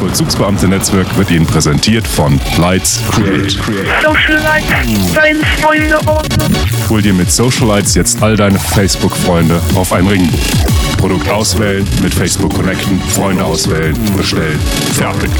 Vollzugsbeamte-Netzwerk wird Ihnen präsentiert von Lights Create. Socialites, deine Freunde ordnen. Hol dir mit Socialites jetzt all deine Facebook-Freunde auf ein Ringbuch. Produkt auswählen, mit Facebook connecten, Freunde auswählen, bestellen. Fertig.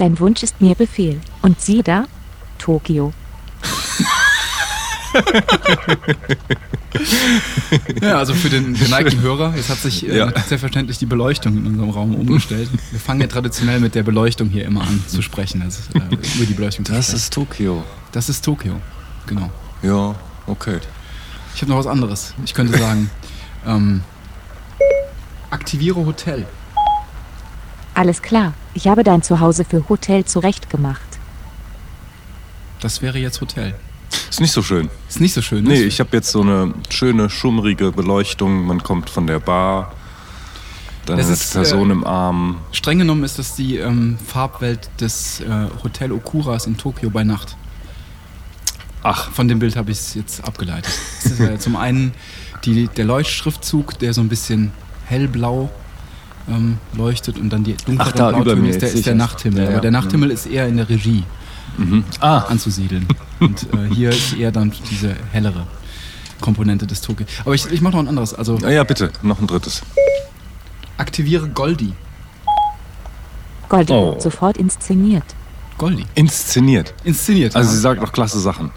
Dein Wunsch ist mir Befehl. Und sie da? Tokio. Ja, also für den geneigten Hörer, jetzt hat sich äh, Ja. selbstverständlich die Beleuchtung in unserem Raum umgestellt. Wir fangen ja traditionell mit der Beleuchtung hier immer an zu sprechen, also, äh, über die Beleuchtung zu Das sprechen. ist Tokio. Das ist Tokio, genau. Ja, okay. Ich habe noch was anderes. Ich könnte sagen, ähm, aktiviere Hotel. Alles klar. Ich habe dein Zuhause für Hotel zurechtgemacht. Das wäre jetzt Hotel. Ist nicht so schön. Ist nicht so schön. Nee, ne? ich habe jetzt so eine schöne, schummrige Beleuchtung. Man kommt von der Bar. Dann Das ist, Person äh, im Arm. Streng genommen ist das die ähm, Farbwelt des äh, Hotel Okuras in Tokio bei Nacht. Ach, Von dem Bild habe ich es jetzt abgeleitet. Es ist äh, zum einen die, der Leuchtschriftzug, der so ein bisschen hellblau ähm, leuchtet und dann die dunkleren Ach, da über Blautöne mir, ist der, ist der. Nachthimmel. Ja, ja. Aber der Nachthimmel ist eher in der Regie ah, anzusiedeln. und äh, hier ist eher dann diese hellere Komponente des Tokio. Aber ich, ich mache noch ein anderes. Also na ja, bitte, noch ein drittes. aktiviere Goldi. Goldi. Oh. Sofort inszeniert. Goldi. Inszeniert. Inszeniert. Also ja. sie sagt auch klasse Sachen.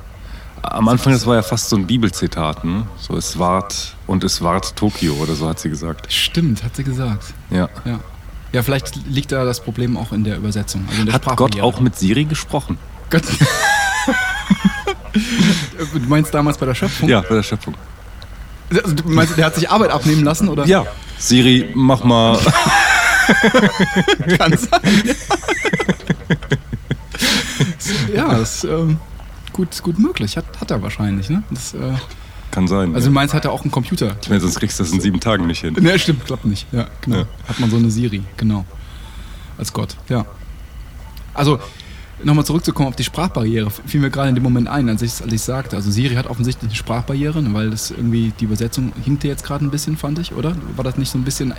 Am Anfang, das war ja fast so ein Bibelzitat, ne? So, es ward und es ward Tokio oder so hat sie gesagt. Stimmt, hat sie gesagt. Ja. Ja. Ja, vielleicht liegt da das Problem auch in der Übersetzung. Also in der Hat Gott Sprachbarriere. auch mit Siri gesprochen? Gott. du meinst damals bei der Schöpfung? Ja, bei der Schöpfung. Also, du meinst, der hat sich Arbeit abnehmen lassen oder? Ja. Siri, mach mal. kann sein. ja, das ähm, gut, gut möglich. Hat, hat er wahrscheinlich, ne? Das, äh, Kann sein. also ja. du meinst, hat er auch einen Computer? Ich meine, sonst kriegst du das in sieben Tagen nicht hin. Ne, stimmt, klappt nicht. Ja, genau. Ja. Hat man so eine Siri, genau. Als Gott, ja. Also, nochmal zurückzukommen auf die Sprachbarriere, fiel mir gerade in dem Moment ein, als ich als ich sagte. Also Siri hat offensichtlich eine Sprachbarriere, ne, weil das irgendwie, die Übersetzung hinkte jetzt gerade ein bisschen, fand ich, oder? War das nicht so ein bisschen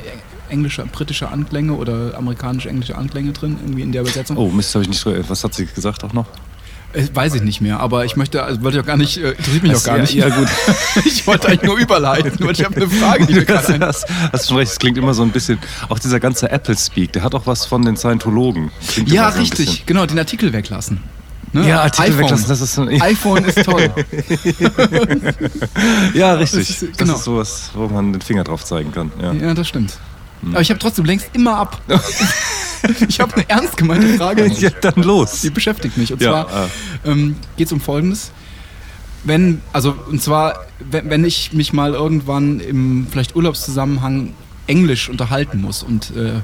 englische, britische Anklänge oder amerikanisch-englische Anklänge drin, irgendwie in der Übersetzung? Oh, Mist, habe ich nicht so. Was hat sie gesagt auch noch? Äh, weiß ich nicht mehr, aber ich möchte, also wollte ich auch gar nicht, äh, interessiert mich auch gar ja, nicht. Ja, gut. ich wollte eigentlich nur überleiten, weil ich habe eine Frage, die mir Das, gerade ein... hast, hast schon recht, es klingt immer so ein bisschen. Auch dieser ganze Apple-Speak, der hat auch was von den Scientologen. Klingt Ja, so ein richtig, genau, den Artikel weglassen. Ne? Ja, Artikel iPhone. weglassen, das ist so. iPhone ist toll. Ja, richtig. Das Das ist- ist, genau. sowas, wo man den Finger drauf zeigen kann. Ja. Ja, das stimmt. Aber ich habe trotzdem längst immer ab. ich habe eine ernst gemeinte Frage. Ja, dann los. Die beschäftigt mich. Und Ja, zwar ähm, geht es um Folgendes. Wenn, also, und zwar, wenn, wenn ich mich mal irgendwann im vielleicht Urlaubszusammenhang Englisch unterhalten muss und äh,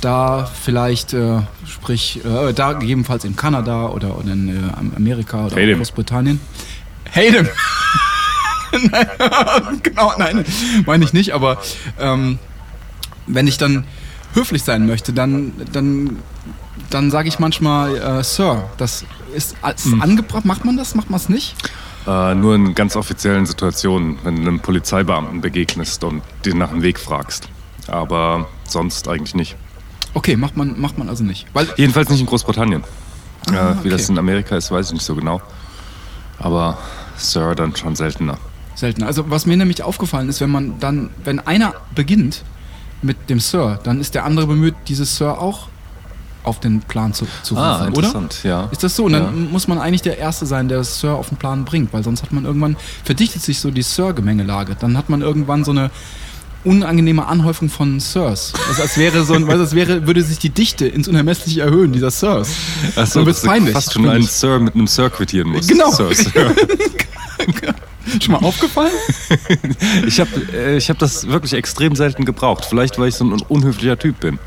da vielleicht, äh, sprich, äh, da gegebenenfalls in Kanada oder, oder in äh, Amerika oder Hey. Großbritannien. Hey dem. nein, genau, nein, meine ich nicht, aber ähm, wenn ich dann höflich sein möchte, dann, dann, dann sage ich manchmal äh, Sir. Das ist, ist Hm. angebracht. Macht man das? Macht man es nicht? Äh, nur in ganz offiziellen Situationen, wenn du einem Polizeibeamten begegnest und den nach dem Weg fragst. Aber sonst eigentlich nicht. Okay, macht man, macht man also nicht. Weil, Jedenfalls nicht in Großbritannien. Ah, äh, wie das okay. in Amerika ist, weiß ich nicht so genau. Aber Sir dann schon seltener. selten. Also was mir nämlich aufgefallen ist, wenn man dann, wenn einer beginnt mit dem Sir, dann ist der andere bemüht, dieses Sir auch auf den Plan zu, zu rufen, Ah, oder? interessant, ja. Ist das so? Und dann Ja. muss man eigentlich der Erste sein, der das Sir auf den Plan bringt, weil sonst hat man irgendwann, verdichtet sich so die Sir-Gemengelage. Dann hat man irgendwann so eine unangenehme Anhäufung von Sirs. Also als wäre so ein, weil als wäre, würde sich die Dichte ins Unermessliche erhöhen, dieser Sirs. Achso, Dann dass du peinlich, fast schon einen. Sir mit einem Sir quittieren musst. Genau. Sir, Sir. Schon mal aufgefallen? Ich habe äh, ich hab das wirklich extrem selten gebraucht. Vielleicht, weil ich so ein unhöflicher Typ bin.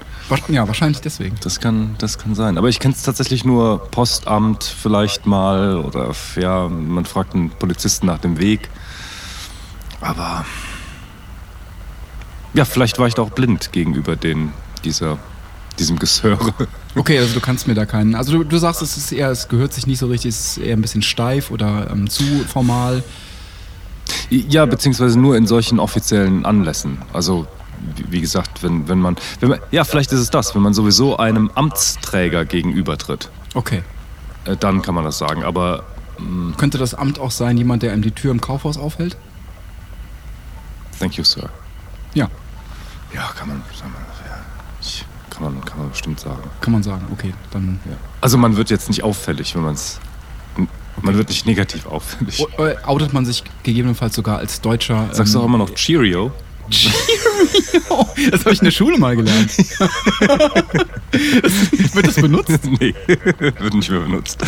Ja, wahrscheinlich deswegen. Das kann, das kann sein. Aber ich kenne es tatsächlich nur Postamt vielleicht mal oder ja, man fragt einen Polizisten nach dem Weg. Aber ja, vielleicht war ich da auch blind gegenüber den, dieser, diesem Gesöre. Okay, also du kannst mir da keinen. Also du, du sagst, es ist eher, es gehört sich nicht so richtig, es ist eher ein bisschen steif oder ähm, zu formal. Ja, beziehungsweise nur in solchen offiziellen Anlässen. Also wie- gesagt, wenn, wenn, man, wenn man, ja, vielleicht ist es das, wenn man sowieso einem Amtsträger gegenübertritt, Okay. äh, dann kann man das sagen. Aber Könnte das Amt auch sein, jemand, der ihm die Tür im Kaufhaus aufhält? thank you, Sir. Ja, Ja, kann man, sagen wir, ja, kann man, kann man bestimmt sagen. kann man sagen. Okay, dann. Ja. Also man wird jetzt nicht auffällig, wenn man es, man wird nicht negativ auffällig. Äh, Outet man sich gegebenenfalls sogar als Deutscher. Sagst du auch ähm, immer noch Cheerio? Oh, das habe ich in der Schule mal gelernt. das, wird das benutzt? nee, wird nicht mehr benutzt.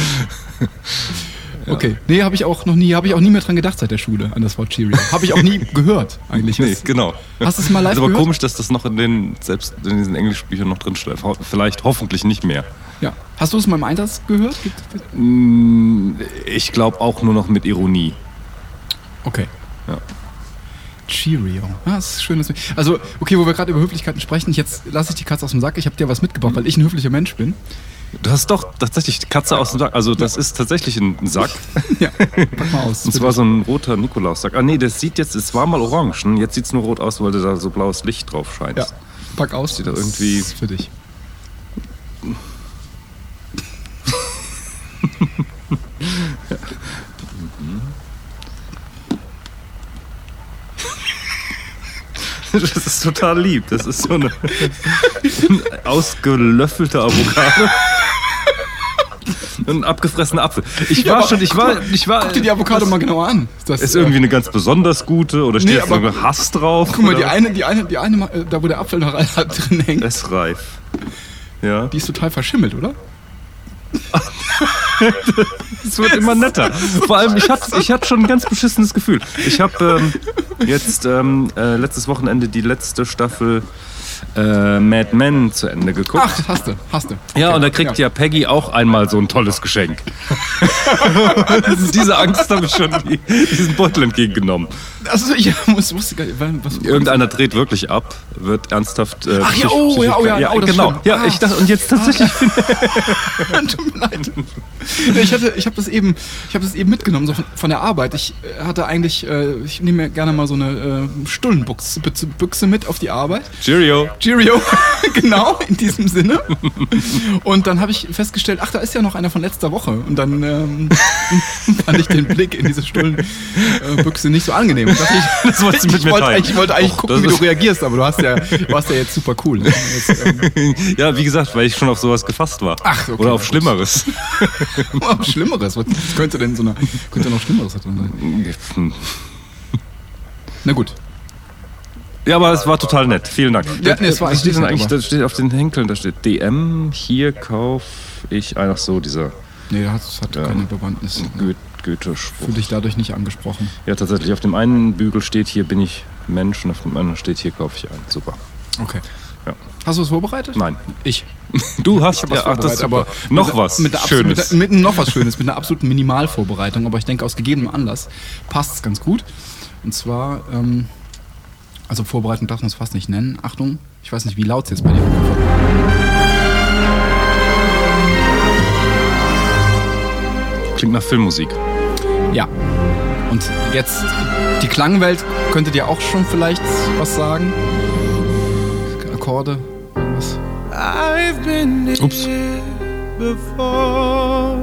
Okay. Nee, habe ich auch noch nie, habe ich auch nie mehr dran gedacht seit der Schule an das Wort Cheerio. Habe ich auch nie gehört eigentlich. Nee, Was- genau. Hast du es mal live Ist aber gehört? komisch, dass das noch in den, selbst in diesen Englischbüchern noch drin steht. Ho- Vielleicht, hoffentlich nicht mehr. Ja. Hast du es mal im Einsatz gehört? Mm, Ich glaube auch nur noch mit Ironie. Okay. Ja. Cheerio. Ah, das ist schön. dass wir- Also, okay, wo wir gerade über Höflichkeiten sprechen, jetzt lasse ich die Katze aus dem Sack. Ich habe dir was mitgebracht, weil ich ein höflicher Mensch bin. Du hast doch tatsächlich die Katze aus dem Sack. Also das ist tatsächlich ein Sack. Ja, pack mal aus. Und zwar so ein roter Nikolaussack. Ah nee, das sieht jetzt, es war mal orange. ne? Jetzt sieht es nur rot aus, weil du da so blaues Licht drauf scheint. Ja, pack aus. Sieht da das irgendwie- ist für dich. Das ist total lieb. Das ist so eine ein ausgelöffelte Avocado. Und ein abgefressener Apfel. Ich war aber schon, ich war, ich war. Guck dir die Avocado mal genauer an. Das, Ist irgendwie eine ganz besonders gute oder steht Nee, aber- irgendwie Hass drauf? Guck mal, die eine, die eine, die eine, äh, da wo der Apfel noch halb drin hängt, ist reif. Ja. die ist total verschimmelt, oder? Es wird immer netter. Vor allem, ich hatte ich hatte schon ein ganz beschissenes Gefühl. Ich habe ähm, jetzt ähm, äh, letztes Wochenende die letzte Staffel äh, Mad Men zu Ende geguckt. Ach, hast du, hast du. ja, und da kriegt ja. Peggy auch einmal so ein tolles Geschenk. Diese Angst habe ich schon die, diesen Beutel entgegengenommen. Also ich muss, wusste gar nicht, was, Irgendeiner dreht wirklich ab, wird ernsthaft. Äh, Ach ja, oh, ja, oh ja, ja oh, das genau. stimmt. Ja, Ah. ich dachte, und jetzt tatsächlich Tut mir leid. Ich hatte, ich habe das eben, ich habe das eben mitgenommen so von, von der Arbeit. Ich äh, hatte eigentlich, äh, ich nehme mir gerne mal so eine äh, Stullenbuchse Büchse- Büchse mit auf die Arbeit. Cheerio. Cheerio, genau in diesem Sinne. Und dann habe ich festgestellt, ach, da ist ja noch einer von letzter Woche. Und dann ähm, fand ich den Blick in diese Stullenbüchse nicht so angenehm. Dachte ich, Das wolltest du mit ich mir wollte teilen. eigentlich, ich wollte eigentlich Och, gucken, das wie du reagierst, aber du hast ja, warst ja jetzt super cool. Jetzt, ähm, Ja, wie gesagt, weil ich schon auf sowas gefasst war. Ach, okay, Oder auf. Schlimmeres. Oh, Schlimmeres. Was könnte denn so eine, könnte noch Schlimmeres drin sein? Na gut. Ja, aber es war total nett. Vielen Dank. Ja, nee, es war steht denn eigentlich, da steht auf den Henkeln, da steht DM, hier kauf ich einfach so dieser Nee, das hat Ja. keine Bewandtnis. Goe Goethe-Spruch. Fühle dich dadurch nicht angesprochen. Ja, tatsächlich. Auf dem einen Bügel steht hier bin ich Mensch und auf dem anderen steht hier kaufe ich ein. Super. Okay. Ja. Hast du es vorbereitet? Nein. Ich. Du hast was ja, ach, das aber noch mit, was mit, Schönes. Mit, mit noch was Schönes, mit einer absoluten Minimalvorbereitung, aber ich denke aus gegebenem Anlass passt es ganz gut. Und zwar, ähm, also Vorbereitung darf man es fast nicht nennen. Achtung, ich weiß nicht, wie laut es jetzt bei dir ist. Klingt nach Filmmusik. Ja. Und jetzt, die Klangwelt könnte dir auch schon vielleicht was sagen. Akkorde, irgendwas. I've been Ups. before,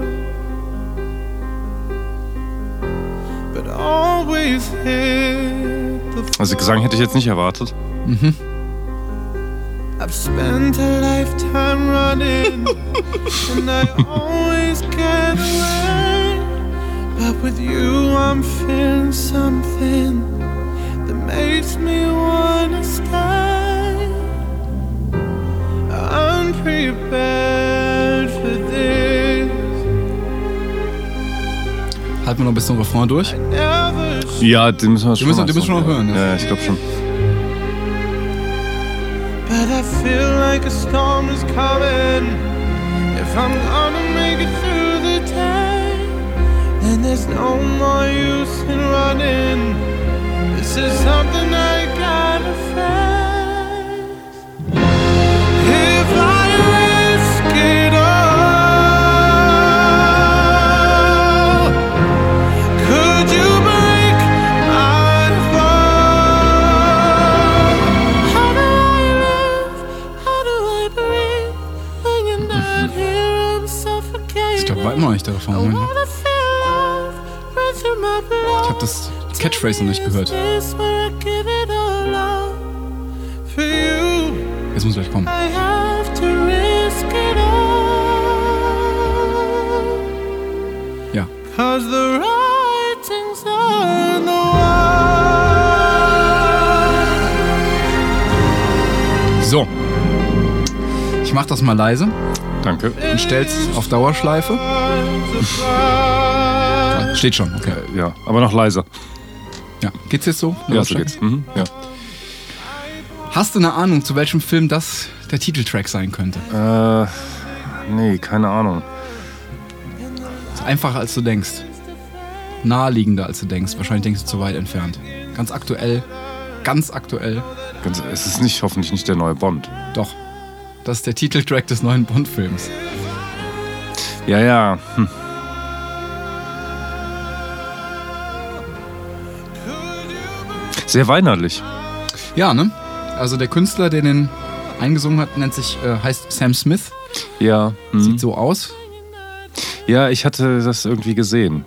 Also Gesang hätte ich jetzt nicht erwartet. I've spent a lifetime running, and I always get away. But with you, I'm feeling something that makes me wanna stay. Unprepared for this. Halten wir noch ein bisschen Refrain durch. Ja, den müssen wir schon, müssen- mal den müssen wir noch hören, Ja, ja. ja ich glaube schon. But I feel like a storm is coming. If I'm gonna make it through the day, then there's no more use in running. This is something I gotta face. If I risk it all, could you break my fall? How do I live? How do I breathe? When you're not here, I'm suffocating. Glaube, war immer noch nicht der Refrain. Ich habe das Catchphrase noch nicht gehört. Jetzt muss gleich kommen. Ja. So. Ich mach das mal leise Danke. und stell's auf Dauerschleife. Steht schon, okay. Ja, aber noch leiser. Ja. Geht's jetzt so? Ja, so geht's. Mhm. Ja. Hast du eine Ahnung, zu welchem Film das der Titeltrack sein könnte? Äh, nee, keine Ahnung. Ist einfacher als du denkst. Naheliegender als du denkst. Wahrscheinlich denkst du zu weit entfernt. Ganz aktuell. Ganz aktuell. Ganz, es ist nicht, hoffentlich nicht der neue Bond. Doch. Das ist der Titeltrack des neuen Bond-Films. Ja, ja. Hm. Sehr weinerlich. Ja, ne? Also der Künstler, der den eingesungen hat, nennt sich, äh, heißt Sam Smith. Ja. Hm. Sieht so aus. Ja, ich hatte das irgendwie gesehen.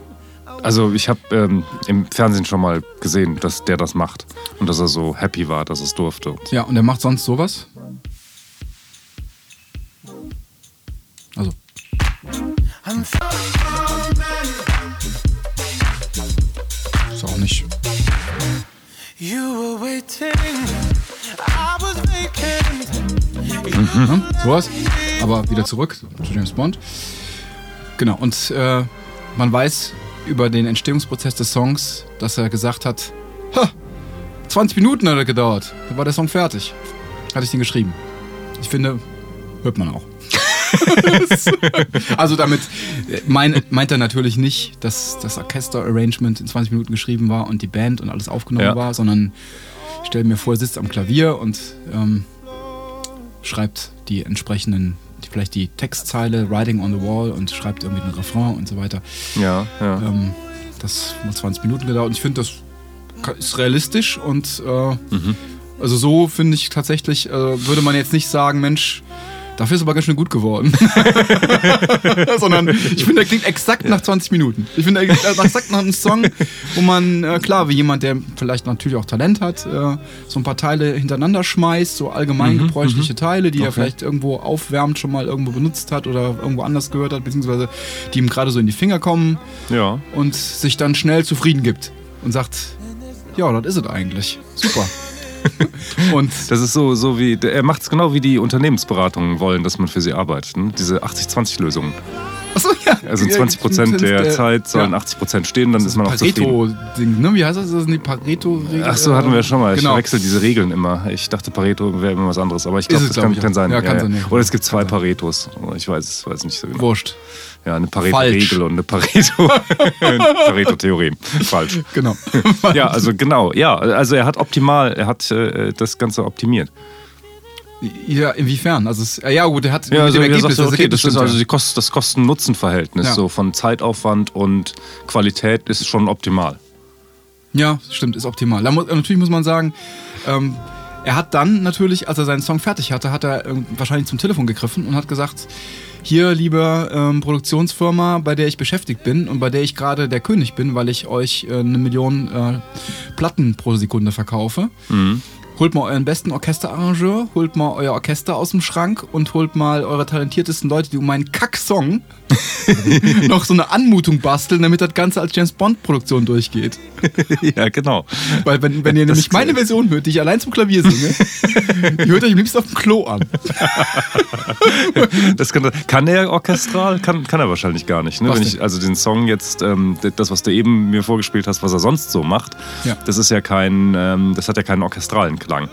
Also ich habe ähm, im Fernsehen schon mal gesehen, dass der das macht. Und dass er so happy war, dass es durfte. Ja, und er macht sonst sowas. Sowas. Aber wieder zurück zu James Bond. Genau, und äh, man weiß über den Entstehungsprozess des Songs, dass er gesagt hat, ha, 20 Minuten hat er gedauert. Da war der Song fertig. Hatte ich den geschrieben. Ich finde, hört man auch. also damit mein, meint er natürlich nicht, dass das Orchester-Arrangement in 20 Minuten geschrieben war und die Band und alles aufgenommen Ja. war, sondern ich stelle mir vor, er sitzt am Klavier und ähm, schreibt die entsprechenden, vielleicht die Textzeile Writing on the Wall und schreibt irgendwie einen Refrain und so weiter. Ja, ja. Ähm, das hat 20 Minuten gedauert und ich finde, das ist realistisch und äh, also so finde ich tatsächlich, äh, würde man jetzt nicht sagen, Mensch, dafür ist aber ganz schön gut geworden. Sondern ich finde, der klingt exakt nach 20 Minuten. Ich finde, er klingt exakt nach einem Song, wo man, äh, klar, wie jemand, der vielleicht natürlich auch Talent hat, äh, so ein paar Teile hintereinander schmeißt, so allgemein gebräuchliche Teile, die er vielleicht irgendwo aufwärmt, schon mal irgendwo benutzt hat oder irgendwo anders gehört hat, beziehungsweise die ihm gerade so in die Finger kommen ja. und sich dann schnell zufrieden gibt und sagt, ja, das ist es eigentlich. Super. und Das ist so, so wie, er macht es genau wie die Unternehmensberatungen wollen, dass man für sie arbeitet. Ne? Diese 80-20-Lösungen. Achso, ja. Also Ja, 20 Prozent der, der- Zeit sollen ja. 80 Prozent stehen, dann ist man auch zufrieden. Pareto-Ding, ne? Wie heißt das? Ist das nicht Pareto-Regel? Ach so, hatten wir ja schon mal. Ich Genau. wechsle diese Regeln immer. Ich dachte, Pareto wäre immer was anderes. Aber ich glaube, Ist das glaub kann, ich, kann sein. Ja, kann sein. Oder es gibt zwei Paretos. Ich weiß es weiß nicht so genau. Wurscht. Ja, eine. Pareto-Regel und eine Pareto- Pareto-Theorem. Falsch. Genau. Ja, also genau. Ja, also er hat optimal, er hat äh, das Ganze optimiert. Ja, inwiefern? Also, es, ja, gut, er hat Ja, also mit dem er Ergebnis, okay, das ist stimmt, also ja. die Kost, das Kosten-Nutzen-Verhältnis Ja. so von Zeitaufwand und Qualität ist schon optimal. Ja, stimmt, ist optimal. Muss, natürlich muss man sagen, ähm, er hat dann natürlich, als er seinen Song fertig hatte, hat er wahrscheinlich zum Telefon gegriffen und hat gesagt, hier, liebe ähm, Produktionsfirma, bei der ich beschäftigt bin und bei der ich gerade der König bin, weil ich euch äh, eine Million äh, Platten pro Sekunde verkaufe. Holt mal euren besten Orchesterarrangeur, holt mal euer Orchester aus dem Schrank und holt mal eure talentiertesten Leute, die um meinen Kack-Song noch so eine Anmutung basteln, damit das Ganze als James Bond-Produktion durchgeht. ja, genau. Weil wenn, wenn ihr Das- nämlich meine Version hört, die ich allein zum Klavier singe, die hört euch am liebsten auf dem Klo an. Das kann, kann er orchestral? Kann, kann er wahrscheinlich gar nicht. Ne? Ich, also den Song jetzt, ähm, das, was du eben mir vorgespielt hast, was er sonst so macht, Ja. das ist ja kein, ähm, das hat ja keinen orchestralen Klang.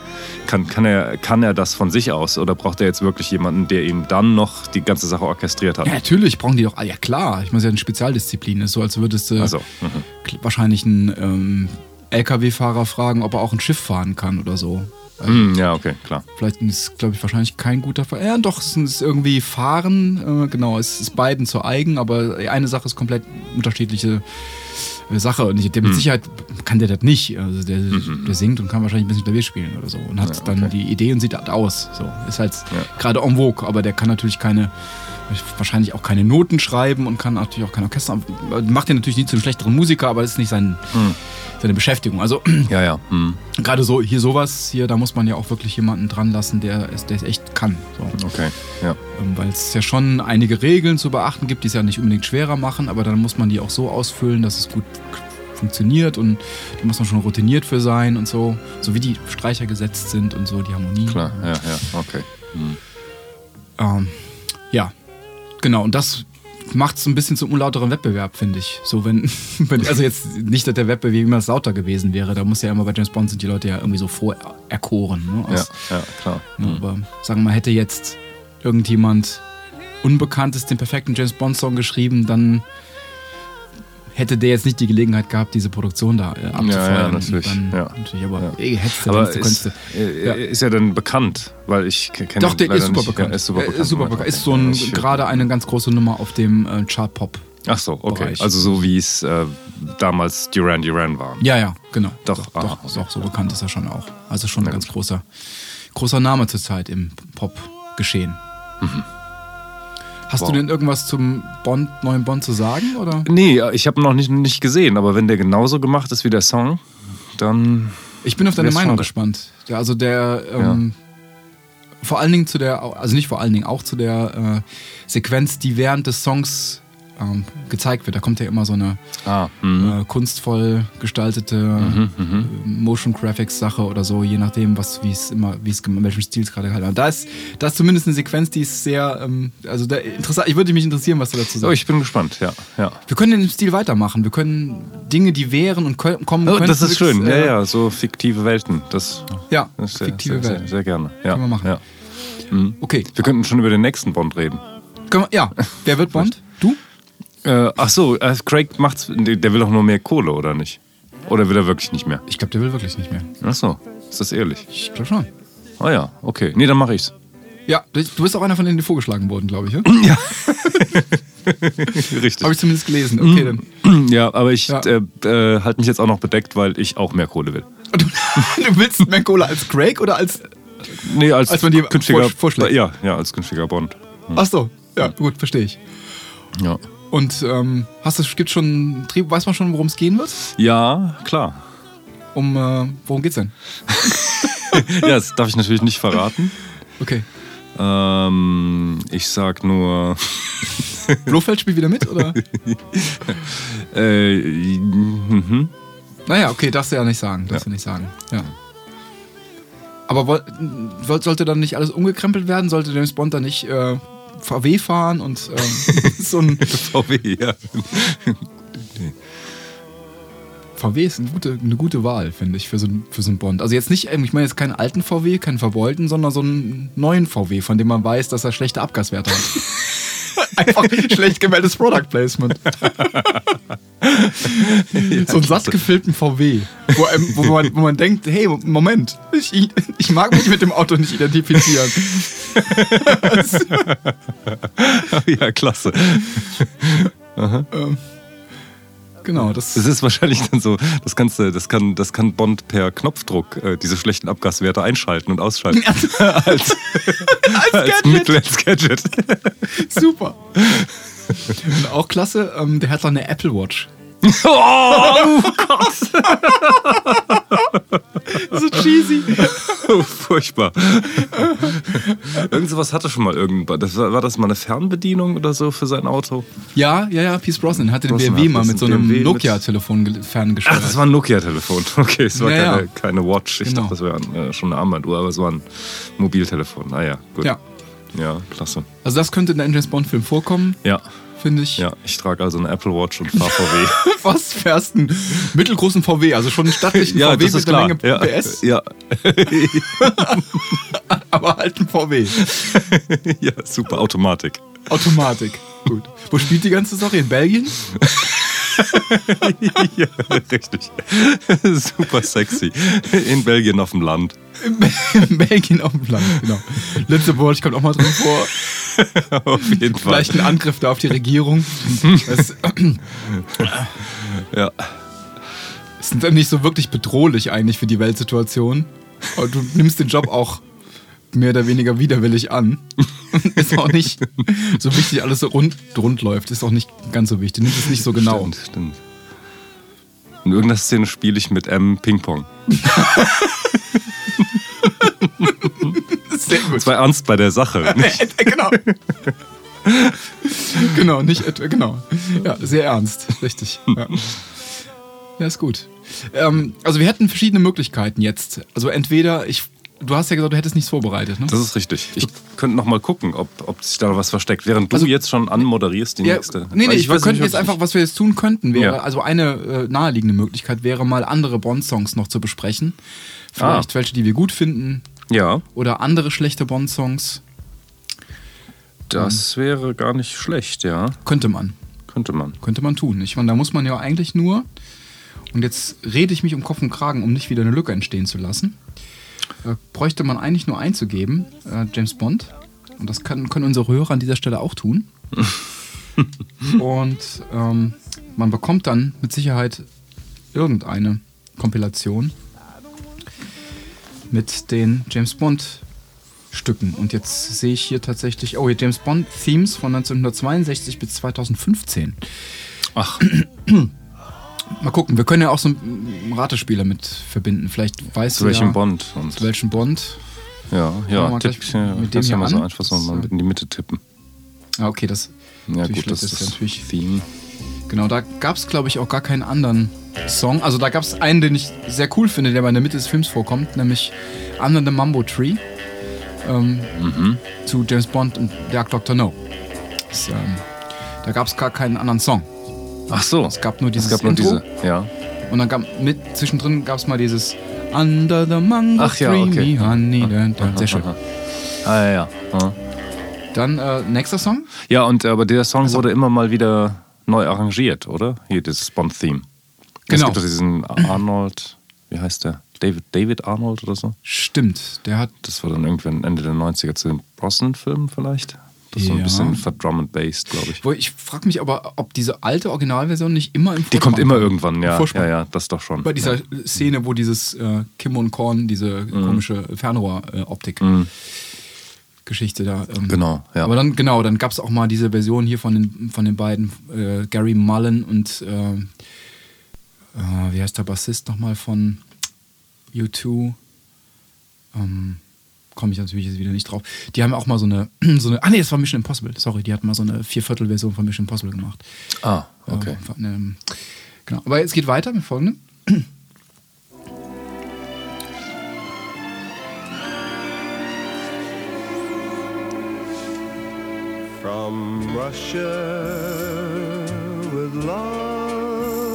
Kann, kann, er, kann er das von sich aus oder braucht er jetzt wirklich jemanden, der ihm dann noch die ganze Sache orchestriert hat? Ja, natürlich brauchen die doch, ah, ja klar, ich meine, es ist ja eine Spezialdisziplin, ist so, als würdest du Also, mhm. wahrscheinlich einen ähm, LKW-Fahrer fragen, ob er auch ein Schiff fahren kann oder so. Hm, ja, okay, klar. Vielleicht ist, glaube ich, wahrscheinlich kein guter Fall. Ja, doch, es ist irgendwie Fahren, äh, genau, es ist beiden zu eigen, aber eine Sache ist komplett unterschiedliche Sache und der mit Sicherheit kann der das nicht. Also der, der singt und kann wahrscheinlich ein bisschen Klavier spielen oder so und hat Ja, dann okay. die Idee und sieht halt aus. So, ist halt Ja. gerade en vogue, aber der kann natürlich keine, wahrscheinlich auch keine Noten schreiben und kann natürlich auch kein Orchester. Macht ihn natürlich nicht zu einem schlechteren Musiker, aber das ist nicht sein, seine Beschäftigung. Also Ja, ja. Hm. gerade so hier sowas hier, da muss man ja auch wirklich jemanden dran lassen, der es, der es echt kann. So. Okay, ja. Ähm, Weil es ja schon einige Regeln zu beachten gibt, die es ja nicht unbedingt schwerer machen, aber dann muss man die auch so ausfüllen, dass es gut funktioniert und da muss man schon routiniert für sein und so, so wie die Streicher gesetzt sind und so, die Harmonie. Klar, ja, ja, okay. Ähm, ja, genau. Und das macht es ein bisschen zum unlauteren Wettbewerb, finde ich. So, wenn, wenn, also jetzt nicht, dass der Wettbewerb immer lauter gewesen wäre. Da muss ja immer bei James Bond sind die Leute ja irgendwie so vorerkoren. Ne? Ja, Aus- ja, klar. Ja, aber sagen wir mal, hätte jetzt irgendjemand Unbekanntes den perfekten James Bond Song geschrieben, dann hätte der jetzt nicht die Gelegenheit gehabt, diese Produktion da äh, abzufeuern. Ja, ja, Und natürlich, Dann, ja. natürlich aber Ja. hättest du, Aber wenn's du ist, könntest äh, Ja. ist er denn bekannt? Weil ich ke- kenne Doch, der leider ist super nicht. bekannt. Ja, ist super Er bekannt. Ist, super bekannt. ist so ein, gerade eine ganz große Nummer auf dem äh, Chart Pop. Ach so, okay. Bereich. Also so wie es äh, damals Duran Duran war. Ja, ja, genau. Doch, doch, aha, doch, okay. doch so bekannt ist er schon auch. Also schon ein ganz großer, großer Name zurzeit im Pop-Geschehen. Hast. Wow. du denn irgendwas zum Bond, neuen Bond zu sagen? Oder? Nee, ich habe ihn noch nicht, nicht gesehen, aber wenn der genauso gemacht ist wie der Song, dann. Ich bin auf deine Meinung gespannt. Ja, also der, ähm, vor allen Dingen zu der, also nicht vor allen Dingen, auch zu der äh, Sequenz, die während des Songs ähm, gezeigt wird. Da kommt ja immer so eine Ah, hm. äh, kunstvoll gestaltete Mhm, äh, Motion Graphics Sache oder so, je nachdem, was, wie es immer, wie es gem- welchen Stil es gerade hat. Da ist, da ist zumindest eine Sequenz, die ist sehr, ähm, also da, interessant. Ich würde mich interessieren, was du dazu Oh, sagst. ich bin gespannt, ja. ja. Wir können in dem Stil weitermachen. Wir können Dinge, die wären und kö- kommen Oh, das ist schön, äh, ja, ja, so fiktive Welten. Das, Ja, das ist sehr, fiktive sehr, Welt. Sehr, sehr gerne. Ja, Können wir machen. Ja. Okay. Wir könnten schon über den nächsten Bond reden. Können wir, ja, wer wird Bond? Du? Äh, ach so, äh, Craig macht's, der will doch nur mehr Kohle, oder nicht? Oder will er wirklich nicht mehr? Ich glaube, der will wirklich nicht mehr. Ach so, ist das ehrlich? Ich glaube schon. Ah ja, okay. Nee, dann mache ich's. Ja, du bist auch einer von denen, die vorgeschlagen wurden, glaube ich. Ja? Richtig. Habe ich zumindest gelesen. Okay, dann. ja, aber ich Ja. äh, äh, halte mich jetzt auch noch bedeckt, weil ich auch mehr Kohle will. Du, willst mehr Cola als Craig oder als. Nee, als, Als man die künftiger vor- vorschlägt. Ja, ja, als künftiger Bond. Ach so, ja, gut, verstehe ich. Ja. Und ähm, hast du, gibt schon, Trieb- weiß man schon, worum es gehen wird? Ja, klar. Um, äh, worum geht's denn? ja, das darf ich natürlich nicht verraten. Okay. Ähm, ich sag nur. Blofeld spielt wieder mit, oder? Äh, mhm. naja, okay, darfst du ja nicht sagen. Darfst du nicht sagen. Ja. Aber sollte dann nicht alles umgekrempelt werden? Sollte James Bond dann nicht äh, VW fahren und ähm, so ein. VW, ja. VW ist eine gute, eine gute Wahl, finde ich, für so, für so einen Bond. Also jetzt nicht, ähm, ich meine jetzt keinen alten VW, keinen verbeulten, sondern so einen neuen VW, von dem man weiß, dass er schlechte Abgaswerte hat. Einfach schlecht gewähltes Product Placement. so einen satt gefilmten VW, wo, einem, wo, man, wo man denkt, hey, Moment, ich, ich mag mich mit dem Auto nicht identifizieren. ja, klasse. Genau, das Das ist wahrscheinlich dann so, das du, das kann, das kann Bond per Knopfdruck äh, diese schlechten Abgaswerte einschalten und ausschalten. als, als Gadget. Mittel, als Gadget. super. Und auch klasse, ähm, der hat doch eine Apple Watch. oh Gott! So cheesy. Furchtbar. Irgend sowas hatte schon mal irgendwann. Das war, war das mal eine Fernbedienung oder so für sein Auto? Ja, ja, ja, Pierce Brosnan hatte den Brosnan BMW mal mit so ein einem Nokia-Telefon ge- ferngesteuert. Ach, das war ein Nokia-Telefon. Okay, es war Ja, ja. keine, keine Watch. Ich Genau. dachte, das wäre äh, schon eine Armbanduhr, aber es war ein Mobiltelefon. Naja, gut. Ja. Ja, klasse. Also das könnte in einem James Bond-Film vorkommen, Ja, finde ich. ja. Ich trage also eine Apple Watch und fahre VW. Was fährst einen mittelgroßen VW, also schon einen stattlichen ja, VW das ist mit einer klar. Menge Ja, PS, ja. aber halt ein VW. ja, super Automatik. Automatik. Gut. Wo spielt die ganze Sache? In Belgien? Ja, richtig. super sexy. In Belgien auf dem Land. In Belgien auf dem Land, genau. Letzte Wort kommt auch mal drin vor. Auf jeden Fall. Vielleicht ein Angriff da auf die Regierung. Es Ja. ist dann nicht so wirklich bedrohlich eigentlich für die Weltsituation. Aber du nimmst den Job auch mehr oder weniger widerwillig an. Ist auch nicht so wichtig, alles so rund, rund läuft. Ist auch nicht ganz so wichtig. Nimm es nicht so genau. Stimmt, stimmt. In irgendeiner Szene spiele ich mit M Ping-Pong. Sehr gut. War ernst bei der Sache. Nicht? genau. genau, nicht etwa, genau. Ja, sehr ernst, richtig. Ja, ja ist gut. Ähm, also wir hätten verschiedene Möglichkeiten jetzt. Also entweder, ich, du hast ja gesagt, du hättest nichts vorbereitet, ne? Das ist richtig. Ich könnte noch mal gucken, ob, ob sich da noch was versteckt. Während du Also- jetzt schon anmoderierst, die Ja, nächste. nee, nee, Weil wir weiß könnten jetzt einfach, ich- was wir jetzt tun könnten, wäre, Ja. also eine äh, naheliegende Möglichkeit wäre mal andere Bond-Songs noch zu besprechen. Vielleicht Ah. welche, die wir gut finden Ja, oder andere schlechte Bond-Songs. das wäre gar nicht schlecht, ja. Könnte man. Könnte man. Könnte man tun. Ich meine, da muss man ja eigentlich nur, und jetzt rede ich mich um Kopf und Kragen, um nicht wieder eine Lücke entstehen zu lassen, äh, bräuchte man eigentlich nur einzugeben, äh, James Bond. Und das kann, können unsere Hörer an dieser Stelle auch tun. und ähm, man bekommt dann mit Sicherheit irgendeine Kompilation mit den James Bond Stücken. Und jetzt sehe ich hier tatsächlich, oh, hier James Bond Themes von 1962 bis 2015. Ach, Mal gucken, wir können ja auch so einen Ratespieler mit verbinden. Vielleicht weißt zu du welchem ja, Bond? Und, Zu welchem Bond? ja, ja, tipp, ja, mit das dem ja mal hier so an. einfach so mal äh, mit in die Mitte tippen. Ah, okay, das. Ja gut, das ist ist natürlich- Theme. Genau, da gab es, glaube ich, auch gar keinen anderen Song. Also da gab es einen, den ich sehr cool finde, der aber in der Mitte des Films vorkommt, nämlich Under the Mambo Tree. Ähm, Mhm. Zu James Bond und Dark Doctor No. Das, ähm, da gab es gar keinen anderen Song. Ach so, Es gab nur dieses es gab nur Intro. diese. Ja. Und dann gab mit zwischendrin gab es mal dieses Under the Mango Ach ja, okay. honey. da. Sehr schön. Ah, ja, ja. ja. Dann äh, nächster Song. Ja, und aber der Song Also- wurde immer mal wieder neu arrangiert, oder? Hier, dieses Bond-Theme. Es Genau. gibt doch diesen Arnold, wie heißt der? David, David Arnold oder so? Stimmt, der hat Das war dann irgendwann Ende der 90er zu den Brosnan-Filmen vielleicht. Das ist so Ja. ein bisschen verdrum and based, glaube ich. Ich frage mich aber, ob diese alte Originalversion nicht immer im Die kommt Vorspann immer irgendwann, ja. Vorspann. Ja, ja, das doch schon. Bei dieser ja. Szene, wo dieses äh, Kim und Korn, diese Mhm. komische Fernrohr-Optik. Geschichte da. Ähm. Genau, ja. Aber dann, genau, dann gab es auch mal diese Version hier von den, von den beiden, äh, Gary Mullen und, äh, äh, wie heißt der Bassist nochmal von U2? Ähm, Komme ich natürlich jetzt wieder nicht drauf. Die haben auch mal so eine, so eine, ah nee, das war Mission Impossible, sorry, die hatten mal so eine Vierviertel-Version von Mission Impossible gemacht. Ah, okay. Äh, von, ähm, genau. Aber es geht weiter mit folgendem. From Russia with love,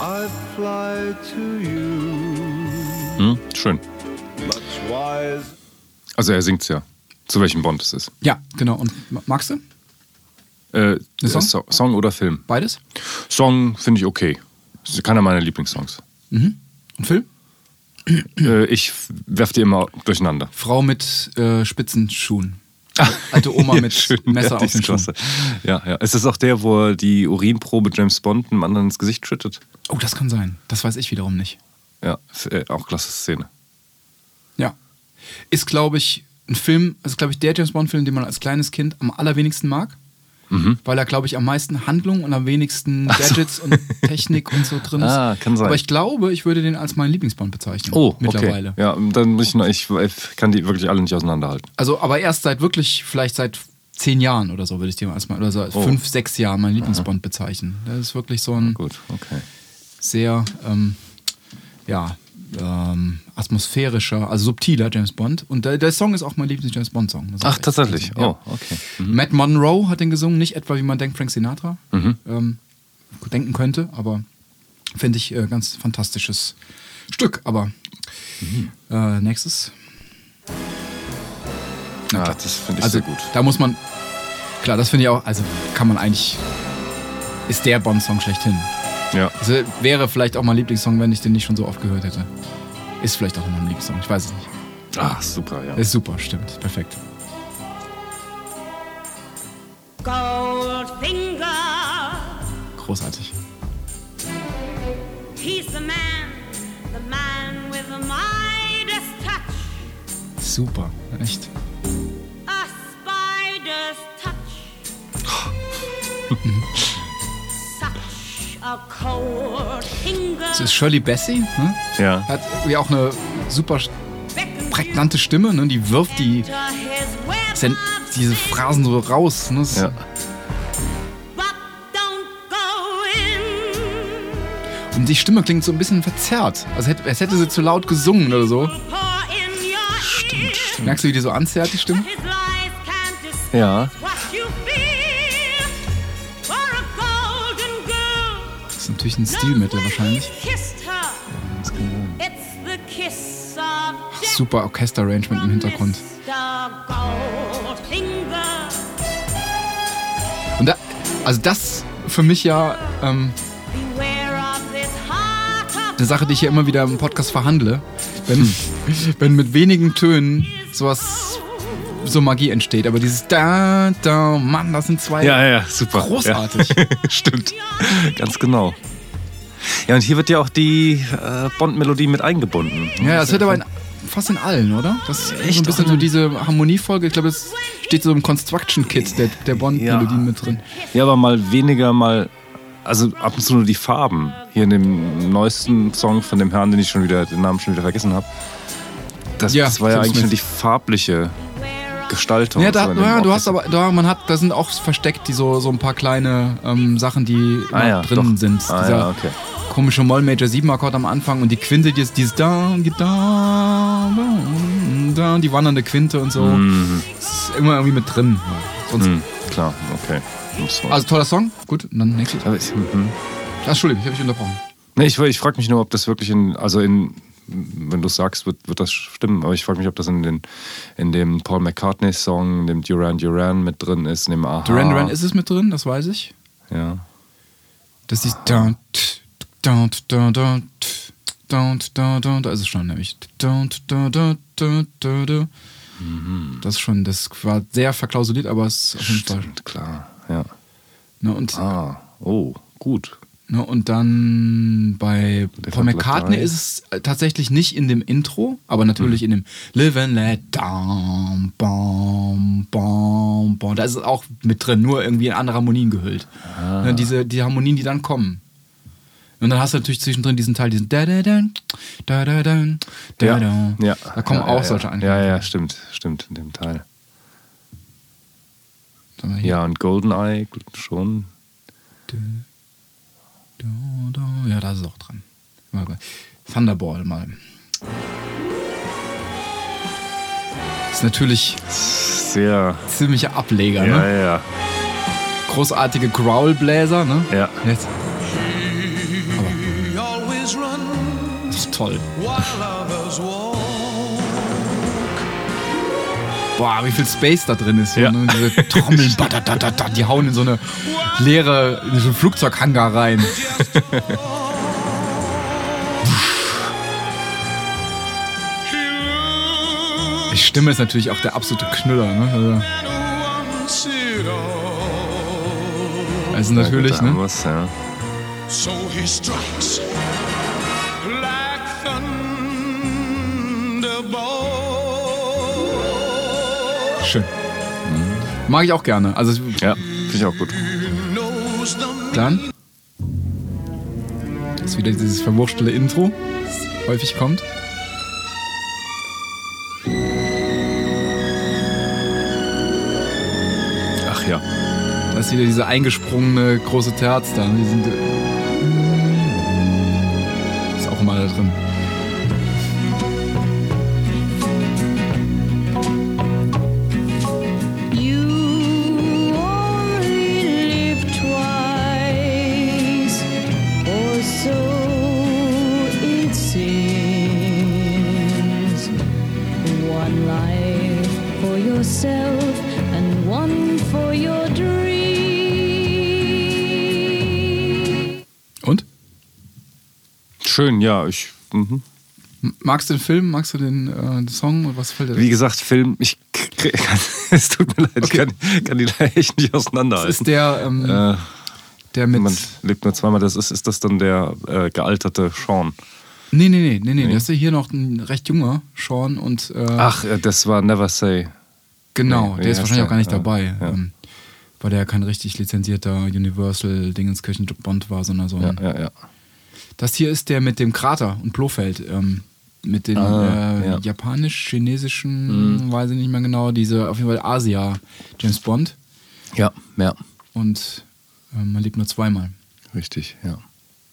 I fly to you, Hm? Schön. Also er singt's ja. Zu welchem Bond es ist. Ja, genau. Und ma- magst du? Äh, Song? So Song oder Film? Beides? Song finde ich okay. Das ist keiner meiner Lieblingssongs. Und Film? äh, ich werf die immer durcheinander. Frau mit äh, Spitzenschuhen. Alte Oma mit Schön, Messer ja, auf den ist Schuhen. klasse. Ja, ja. Ist das auch der, wo er die Urinprobe James Bond einem anderen ins Gesicht schüttet? Oh, das kann sein. Das weiß ich wiederum nicht. Ja, äh, auch klasse Szene. Ja. Ist, glaube ich, ein Film, ist, glaube ich, der James Bond-Film, den man als kleines Kind am allerwenigsten mag. weil da, glaube ich, am meisten Handlung und am wenigsten Gadgets und Technik und so drin ist. Ah, kann sein. Aber ich glaube, ich würde den als meinen Lieblingsbond bezeichnen. Oh, mittlerweile. Okay. Ja, dann muss ich noch, ich, ich kann die wirklich alle nicht auseinanderhalten. Also, aber erst seit wirklich, vielleicht seit zehn Jahren oder so würde ich den als mal, oder so Oh. fünf, sechs Jahren meinen Lieblingsbond bezeichnen. Das ist wirklich so ein Gut, okay. sehr, ähm, ja, ähm, atmosphärischer, also subtiler James Bond. Und der, der Song ist auch mein Lieblings-James Bond-Song. Ach, tatsächlich. Ja. Oh, okay. Matt Monroe hat den gesungen, nicht etwa wie man denkt Frank Sinatra Mhm. ähm, denken könnte, aber finde ich äh, ganz fantastisches Stück. Aber Mhm. äh, nächstes. Na Ah, klar. das finde ich also sehr gut. da muss man, klar, das finde ich auch, also kann man eigentlich, ist der Bond-Song schlechthin. Ja. Also wäre vielleicht auch mein Lieblingssong, wenn ich den nicht schon so oft gehört hätte. Ist vielleicht auch mein Lieblingssong, ich weiß es nicht. Ach, super, ja. Ist super, stimmt, perfekt. Goldfinger, Großartig. he's the man, the man with the Midas touch, Super, echt. Das ist Shirley Bassey, ne? Ja. Hat irgendwie auch eine super prägnante Stimme, ne? Die wirft die, diese Phrasen so raus. Ne? Ja. But don't go in. Und die Stimme klingt so ein bisschen verzerrt. Also hätte, als hätte sie zu laut gesungen oder so. Your Stimmt, Merkst du, wie die so anzerrt, die Stimme? Ja. Natürlich ein Stilmittel wahrscheinlich. Kissed her. It's the kiss of death. Super Orchester-Arrangement im Hintergrund. Und da, also das für mich ja ähm, eine Sache, die ich hier immer wieder im Podcast verhandle. Wenn, wenn mit wenigen Tönen sowas, so Magie entsteht. Aber dieses da, da, Mann, das sind zwei. Ja, ja, super. Großartig. Ja. Stimmt. Ganz genau. Ja, und hier wird ja auch die äh, Bond-Melodie mit eingebunden. Ja, das wird aber in, fast in allen, oder? Das ist so ein Echt? bisschen so diese Harmoniefolge. Ich glaube, das steht so im Construction-Kit der, der Bond-Melodien mit drin. Ja, aber mal weniger, mal. Also ab und zu nur die Farben. Hier in dem neuesten Song von dem Herrn, den ich schon wieder, den Namen schon wieder vergessen habe. Das, Ja, das war ja eigentlich nur die farbliche Gestaltung. Ja, da, so ja du hast aber, da, man hat, da sind auch versteckt die so, so ein paar kleine ähm, Sachen, die Ah ja, drin doch. sind. Ah Dieser ja, okay. Komische Moll Major 7 Akkord am Anfang und die Quinte, die ist dieses da, da, da, da, die wandernde Quinte und so. Mhm. Ist immer irgendwie mit drin. Sonst, Hm, klar, okay. Also toller Song. Gut, und dann nächstes. aber ich, mhm. Ah, Entschuldigung, ich habe dich unterbrochen. Nee, ich, ich frage mich nur, ob das wirklich in, also in, wenn du es sagst, wird, wird das stimmen, aber ich frage mich, ob das in, den, in dem Paul McCartney-Song, in dem Duran Duran mit drin ist, in dem Aha. Duran Duran ist es mit drin, das weiß ich. Ja. Das ist da, t, da, ist es schon nämlich. Da, da, da, da, da, da. Das ist schon, das war sehr verklausuliert, aber es ist auf jeden Fall. Stimmt, klar. Ja. Ne, und, Ah, oh, gut. ne, und dann bei Der Paul McCartney ist es äh, tatsächlich nicht in dem Intro, aber natürlich in dem Live and Let Down, bom, bom, bom. Da ist es auch mit drin, nur irgendwie in andere Harmonien gehüllt. Ne, diese, die Harmonien, die dann kommen. Und dann hast du natürlich zwischendrin diesen Teil, diesen da da da da da da da da. ja. Da kommen ja, auch ja, solche ja. an. Ja, ja, stimmt, stimmt, in dem Teil. Ja, und Goldeneye schon. Ja, da ist es auch dran. Thunderball mal. Ist natürlich Sehr. ziemlicher Ableger, Ja, ne? ja, ja. Großartige Growlbläser, ne? Ja. Jetzt. Toll. Boah, wie viel Space da drin ist. Ja. Ne? Diese Trommeln, die hauen in so eine leere, in so einen Flugzeughangar rein. Die Stimme ist natürlich auch der absolute Knüller. Ne? Also, also natürlich, Ja, gut, ne? Amos, ja. So he strikes Mag ich auch gerne. Also Ja, finde ich auch gut. Dann ist wieder dieses verwurstele Intro, das häufig kommt. Ach ja. Da ist wieder diese eingesprungene große Terz da. Die sind, ist auch immer da drin. Schön, ja. Ich, mhm. Magst du den Film? Magst du den, äh, den Song? Was fällt dir Wie gesagt, Film, ich es tut mir leid, ich kann, kann die leider echt nicht Das auseinanderhalten. ist der, ähm, äh, der mit. man lebt nur zweimal, das ist, ist das dann der äh, gealterte Sean? Nee, nee, nee, nee, nee. Das ist ja hier noch ein recht junger Sean und. Äh, Ach, äh, das war Never Say. Genau, Nee, der ist wahrscheinlich der? auch gar nicht Ja, dabei. ja. Ähm, weil der ja kein richtig lizenzierter Universal-Dingenskirchen Bond war, sondern so Ja, ein. ja, ja. Das hier ist der mit dem Krater und Blofeld. Ähm, mit den Ah, äh, ja. japanisch-chinesischen, weiß ich nicht mehr genau, diese auf jeden Fall Asia James Bond. Ja, ja. Und äh, man lebt nur zweimal. Richtig, ja.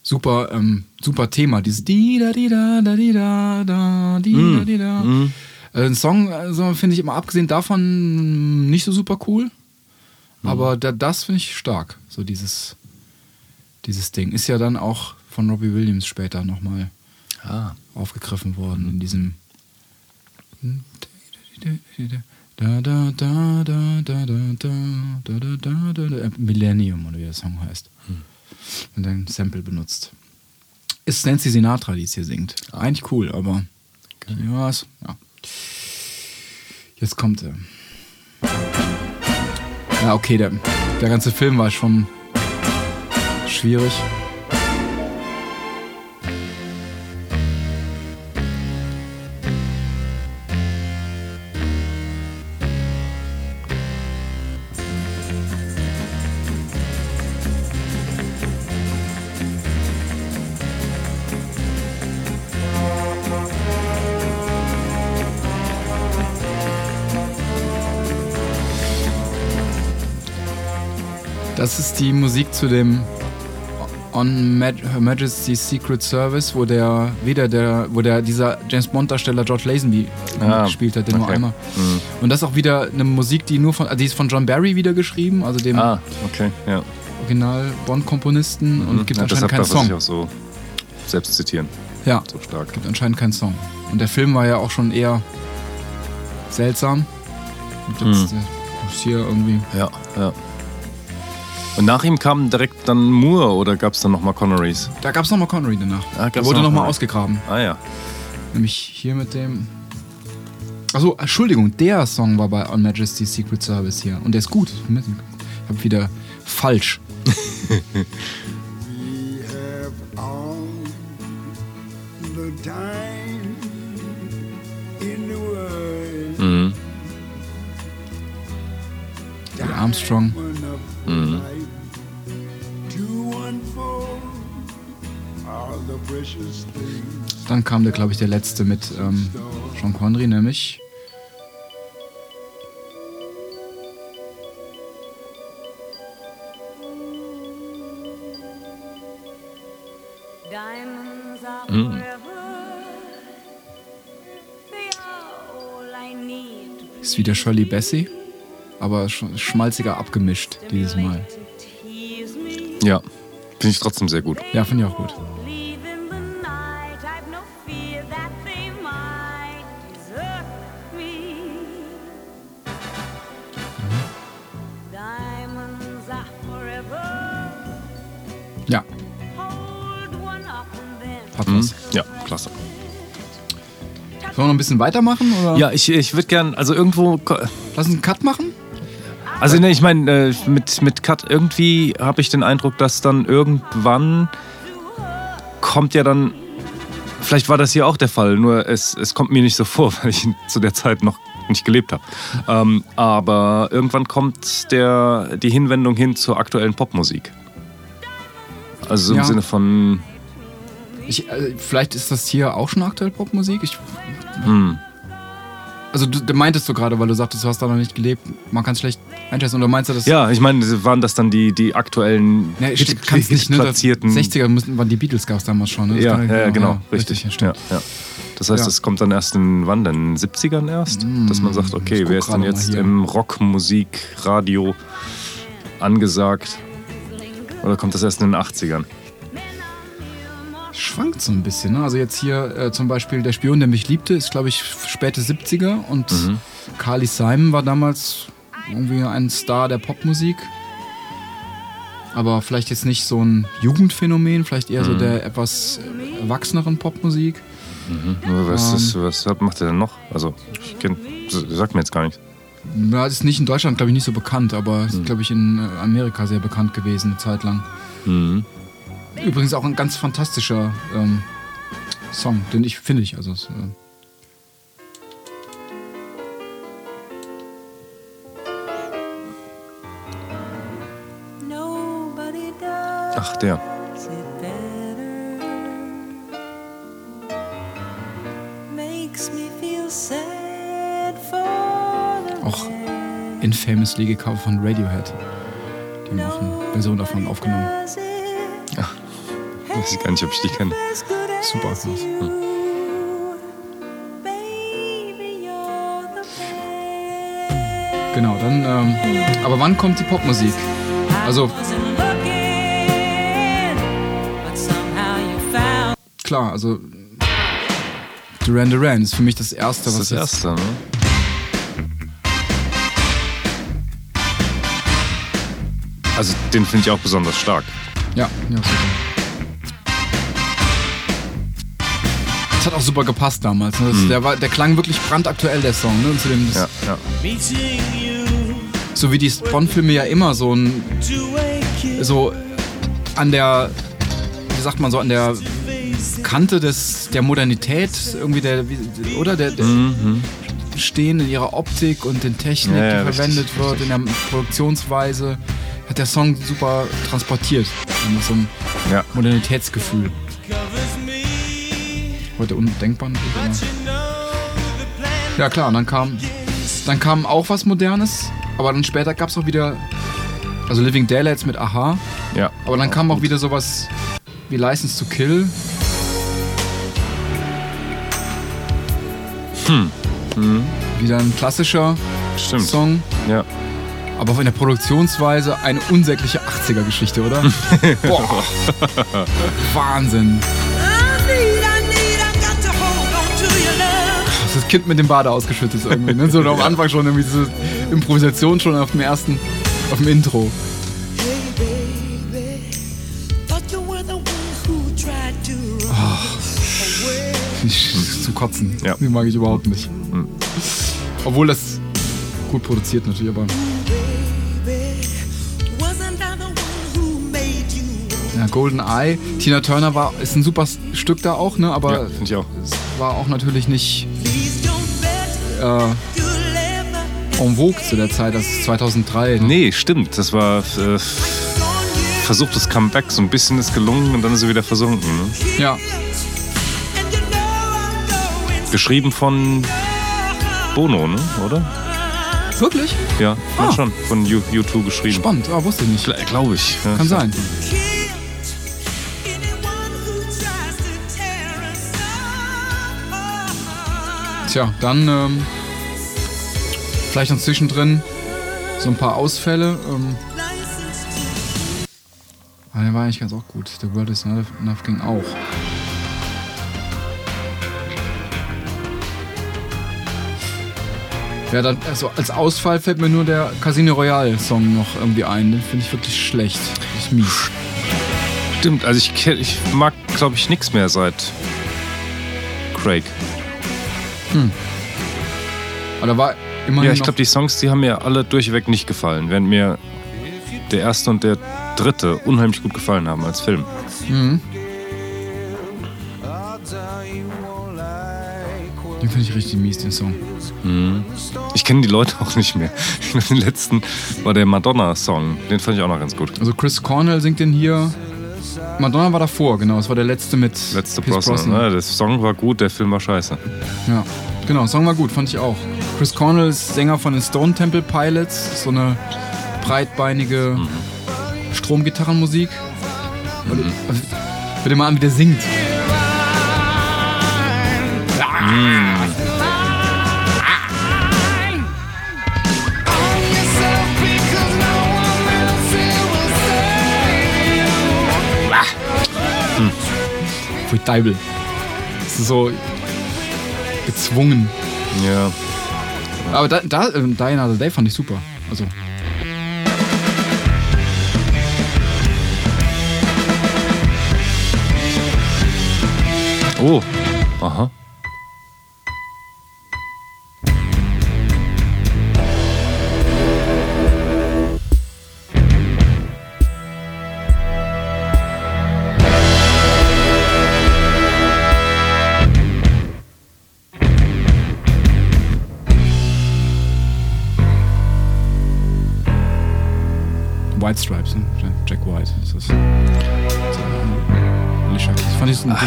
Super, ähm, super Thema. Dieses di da di da da di da da di da di da. Äh, Ein Song, also, finde ich immer abgesehen davon nicht so super cool. Aber da, das finde ich stark. So dieses, dieses Ding. Ist ja dann auch von Robbie Williams später nochmal Ah. aufgegriffen worden in diesem. Da, da, da, da, da, da, da, da, da, da, da, Millennium oder wie der Song heißt. Und ein Sample benutzt. Ist Nancy Sinatra, die es hier singt. Eigentlich cool, aber. Ja, ist, ja. Jetzt kommt er. Ja, okay, der, der ganze Film war schon schwierig. Das ist die Musik zu dem On Maj Her Majesty's Secret Service, wo der wieder der, wo der dieser James Bond Darsteller George Lazenby Ah, gespielt hat, den nur okay. einmal. Und das ist auch wieder eine Musik, die nur von, also die ist von John Barry wieder geschrieben, also dem Ah, okay, ja. Original Bond Komponisten und gibt ja, anscheinend keinen Song. auch so selbst zitieren. Ja, So stark. gibt anscheinend keinen Song. Und der Film war ja auch schon eher seltsam. Und jetzt Mhm. äh, ist hier irgendwie Ja, ja. Und nach ihm kam direkt dann Moore oder gab es dann nochmal Connerys? Da gab es nochmal Connery danach. Ah, da wurde noch nochmal Connery. ausgegraben. Ah ja. Nämlich hier mit dem. Achso, Entschuldigung, der Song war bei On Majesty's Secret Service hier. Und der ist gut. Ich hab wieder falsch. We have all the time in the world. Mhm. Der Armstrong. Mhm. Dann kam der, glaube ich, der letzte mit ähm, Sean Connery, nämlich. Diamonds are Mm. Ist wieder Shirley Bassey, aber sch schmalziger abgemischt dieses Mal. Ja. Finde ich trotzdem sehr gut. Ja, finde ich auch gut. Ein bisschen weitermachen? Oder? Ja, ich, ich würde gern, also irgendwo, Lass uns einen Cut machen? also ne, ich meine, äh, mit, mit Cut irgendwie habe ich den Eindruck, dass dann irgendwann kommt ja dann, vielleicht war das hier auch der Fall, nur es, es kommt mir nicht so vor, weil ich zu der Zeit noch nicht gelebt habe. Ähm, aber irgendwann kommt der, die Hinwendung hin zur aktuellen Popmusik. Also im Ja. Sinne von, Ich, äh, vielleicht ist das hier auch schon aktuell Popmusik. Ich, hm, also du, du meintest du gerade, weil du sagtest, du hast da noch nicht gelebt. Man kann es schlecht einschätzen. Oder meinst du das? ja, ich meine, waren das dann die, die aktuellen Ja, Hit- kannst nicht, ne? Platzierten 60er müssen, waren die Beatles gab es damals schon. Ne? Ja, ja, ja, genau, richtig. ja, stimmt. Ja, ja. Das heißt, es kommt dann erst in wann denn? In den 70ern erst? Dass man sagt, okay, wer ist denn jetzt im Rockmusik, Radio angesagt? Oder kommt das erst in den 80ern? Schwankt so ein bisschen. Ne? Also jetzt hier äh, zum Beispiel Der Spion, der mich liebte, ist glaube ich späte 70er und Mhm. Carly Simon war damals irgendwie ein Star der Popmusik. Aber vielleicht jetzt nicht so ein Jugendphänomen, vielleicht eher Mhm. so der etwas erwachseneren Popmusik. Nur Was, Ähm. ist, was macht er denn noch? Also, ich kenn, sagt mir jetzt gar nichts. Ja, ist nicht in Deutschland, glaube ich, nicht so bekannt, aber ist, glaube ich, in äh, Amerika sehr bekannt gewesen, eine Zeit lang. Mhm. Übrigens auch ein ganz fantastischer ähm, Song, den ich finde ich. Also, äh, Nobody does Ach, der. auch Infamous League Cover von Radiohead. Die haben auch eine Version davon aufgenommen. it Weiß ich gar nicht, ob ich die kenne. Super. best. Genau, dann. Ähm, aber wann kommt die Popmusik? Also klar, also Duran Duran ist für mich das erste, Das was ist das erste, ne? Also, den finde ich auch besonders stark. Ja, ja, super. Das hat auch super gepasst damals. Ne? Das, der, war, der klang wirklich brandaktuell, der Song. Ne? Und zu dem, Ja, ja. So wie die Bond-Filme ja immer so ein so an der, wie sagt man so, an der Kante des, der Modernität irgendwie der, oder der, der stehen in ihrer Optik und den Technik, Mhm. Ja, die richtig, verwendet wird, in der Produktionsweise, hat der Song super transportiert. Mit so einem. Modernitätsgefühl. Heute undenkbar. Ja klar, und dann kam, dann kam auch was Modernes, aber dann später gab es auch wieder, also Living Daylights mit Aha, ja. aber dann kam auch wieder sowas wie License to Kill. Hm. Wieder ein klassischer Stimmt. Song, Ja. aber in der Produktionsweise eine unsägliche 80er-Geschichte, oder? Boah. Wahnsinn. Das Kind mit dem Bade ausgeschüttet ist irgendwie. Ne? So am Anfang schon irgendwie diese Improvisation schon auf dem ersten, auf dem Intro. Ich, zum Kotzen. Ja. Die mag ich überhaupt nicht. Obwohl das gut produziert natürlich, aber. Ja, Golden Eye. Tina Turner war, ist ein super Stück da auch, ne? Aber Ja, finde ich auch. war auch natürlich nicht äh, en vogue zu der Zeit, das ist 2003. ne? Nee, stimmt. Das war äh, versuchtes Comeback. So ein bisschen ist gelungen und dann ist sie wieder versunken. Ne? Ja, Geschrieben von Bono, ne? oder? wirklich? Ja, Ah. schon. Von U- U2 geschrieben. Spannend, ah, wusste ich nicht. Gl- Glaube ich. Ja. Kann sein. Tja, dann ähm, vielleicht noch zwischendrin so ein paar Ausfälle. Ähm, aber der war eigentlich ganz auch gut. The World is Not Enough ging auch. Ja, dann, also als Ausfall fällt mir nur der Casino Royale Song noch irgendwie ein. Den finde ich wirklich schlecht. Das ist mies. Stimmt, also ich, ich mag, glaube ich, nichts mehr seit Craig. Aber da war immerhin Ja, ich glaube, die Songs, die haben mir alle durchweg nicht gefallen, während mir der erste und der dritte unheimlich gut gefallen haben als Film. Den finde ich richtig mies, den Song. Ich kenne die Leute auch nicht mehr. Den letzten war der Madonna-Song. Den fand ich auch noch ganz gut. Also Chris Cornell singt den hier. Madonna war davor, genau. Das war der letzte mit Letzte Pierce Brosnan. Ne? Der Song war gut, der Film war scheiße. Ja, genau. Song war gut, fand ich auch. Chris Cornell ist Sänger von den Stone Temple Pilots. So eine breitbeinige Stromgitarrenmusik. Und, also, hör dir mal an, wie der singt. Voll Deibel. Das ist so gezwungen. Ja. Aber da, da äh, Die Another Day fand ich super. Also, Oh. Aha.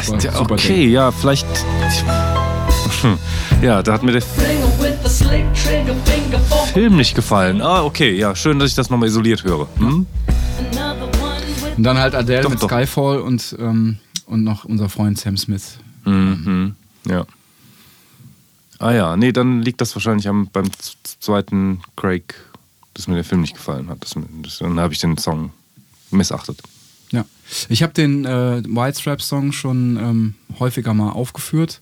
Super, der, super okay, Ding. ja, vielleicht. Ja, da hat mir der Film nicht gefallen. Ah, okay, ja, schön, dass ich das nochmal isoliert höre. Hm? Und dann halt Adele Doch, mit doch. Skyfall und, ähm, und noch unser Freund Sam Smith. Mhm. Ja. Ah ja, nee, dann liegt das wahrscheinlich am, beim zweiten Craig, dass mir der Film nicht gefallen hat. Das, das, dann habe ich den Song missachtet. Ja. Ich habe den äh, White Stripes Song schon ähm, häufiger mal aufgeführt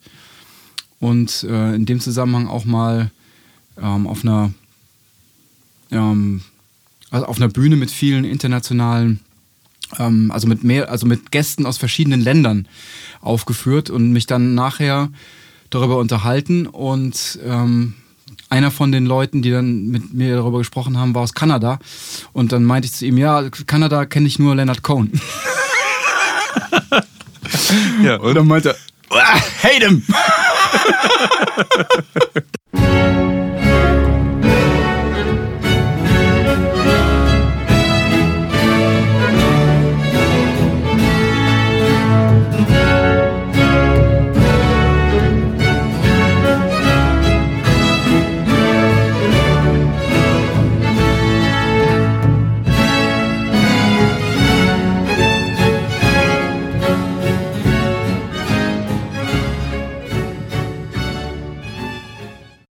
und äh, in dem Zusammenhang auch mal ähm, auf einer ähm, also auf einer Bühne mit vielen internationalen ähm, also mit mehr also mit Gästen aus verschiedenen Ländern aufgeführt und mich dann nachher darüber unterhalten und ähm, einer von den Leuten, die dann mit mir darüber gesprochen haben, war aus Kanada. Und dann meinte ich zu ihm, ja, Kanada kenne ich nur Leonard Cohen. Ja, Und dann meinte er, "Ah, hate him!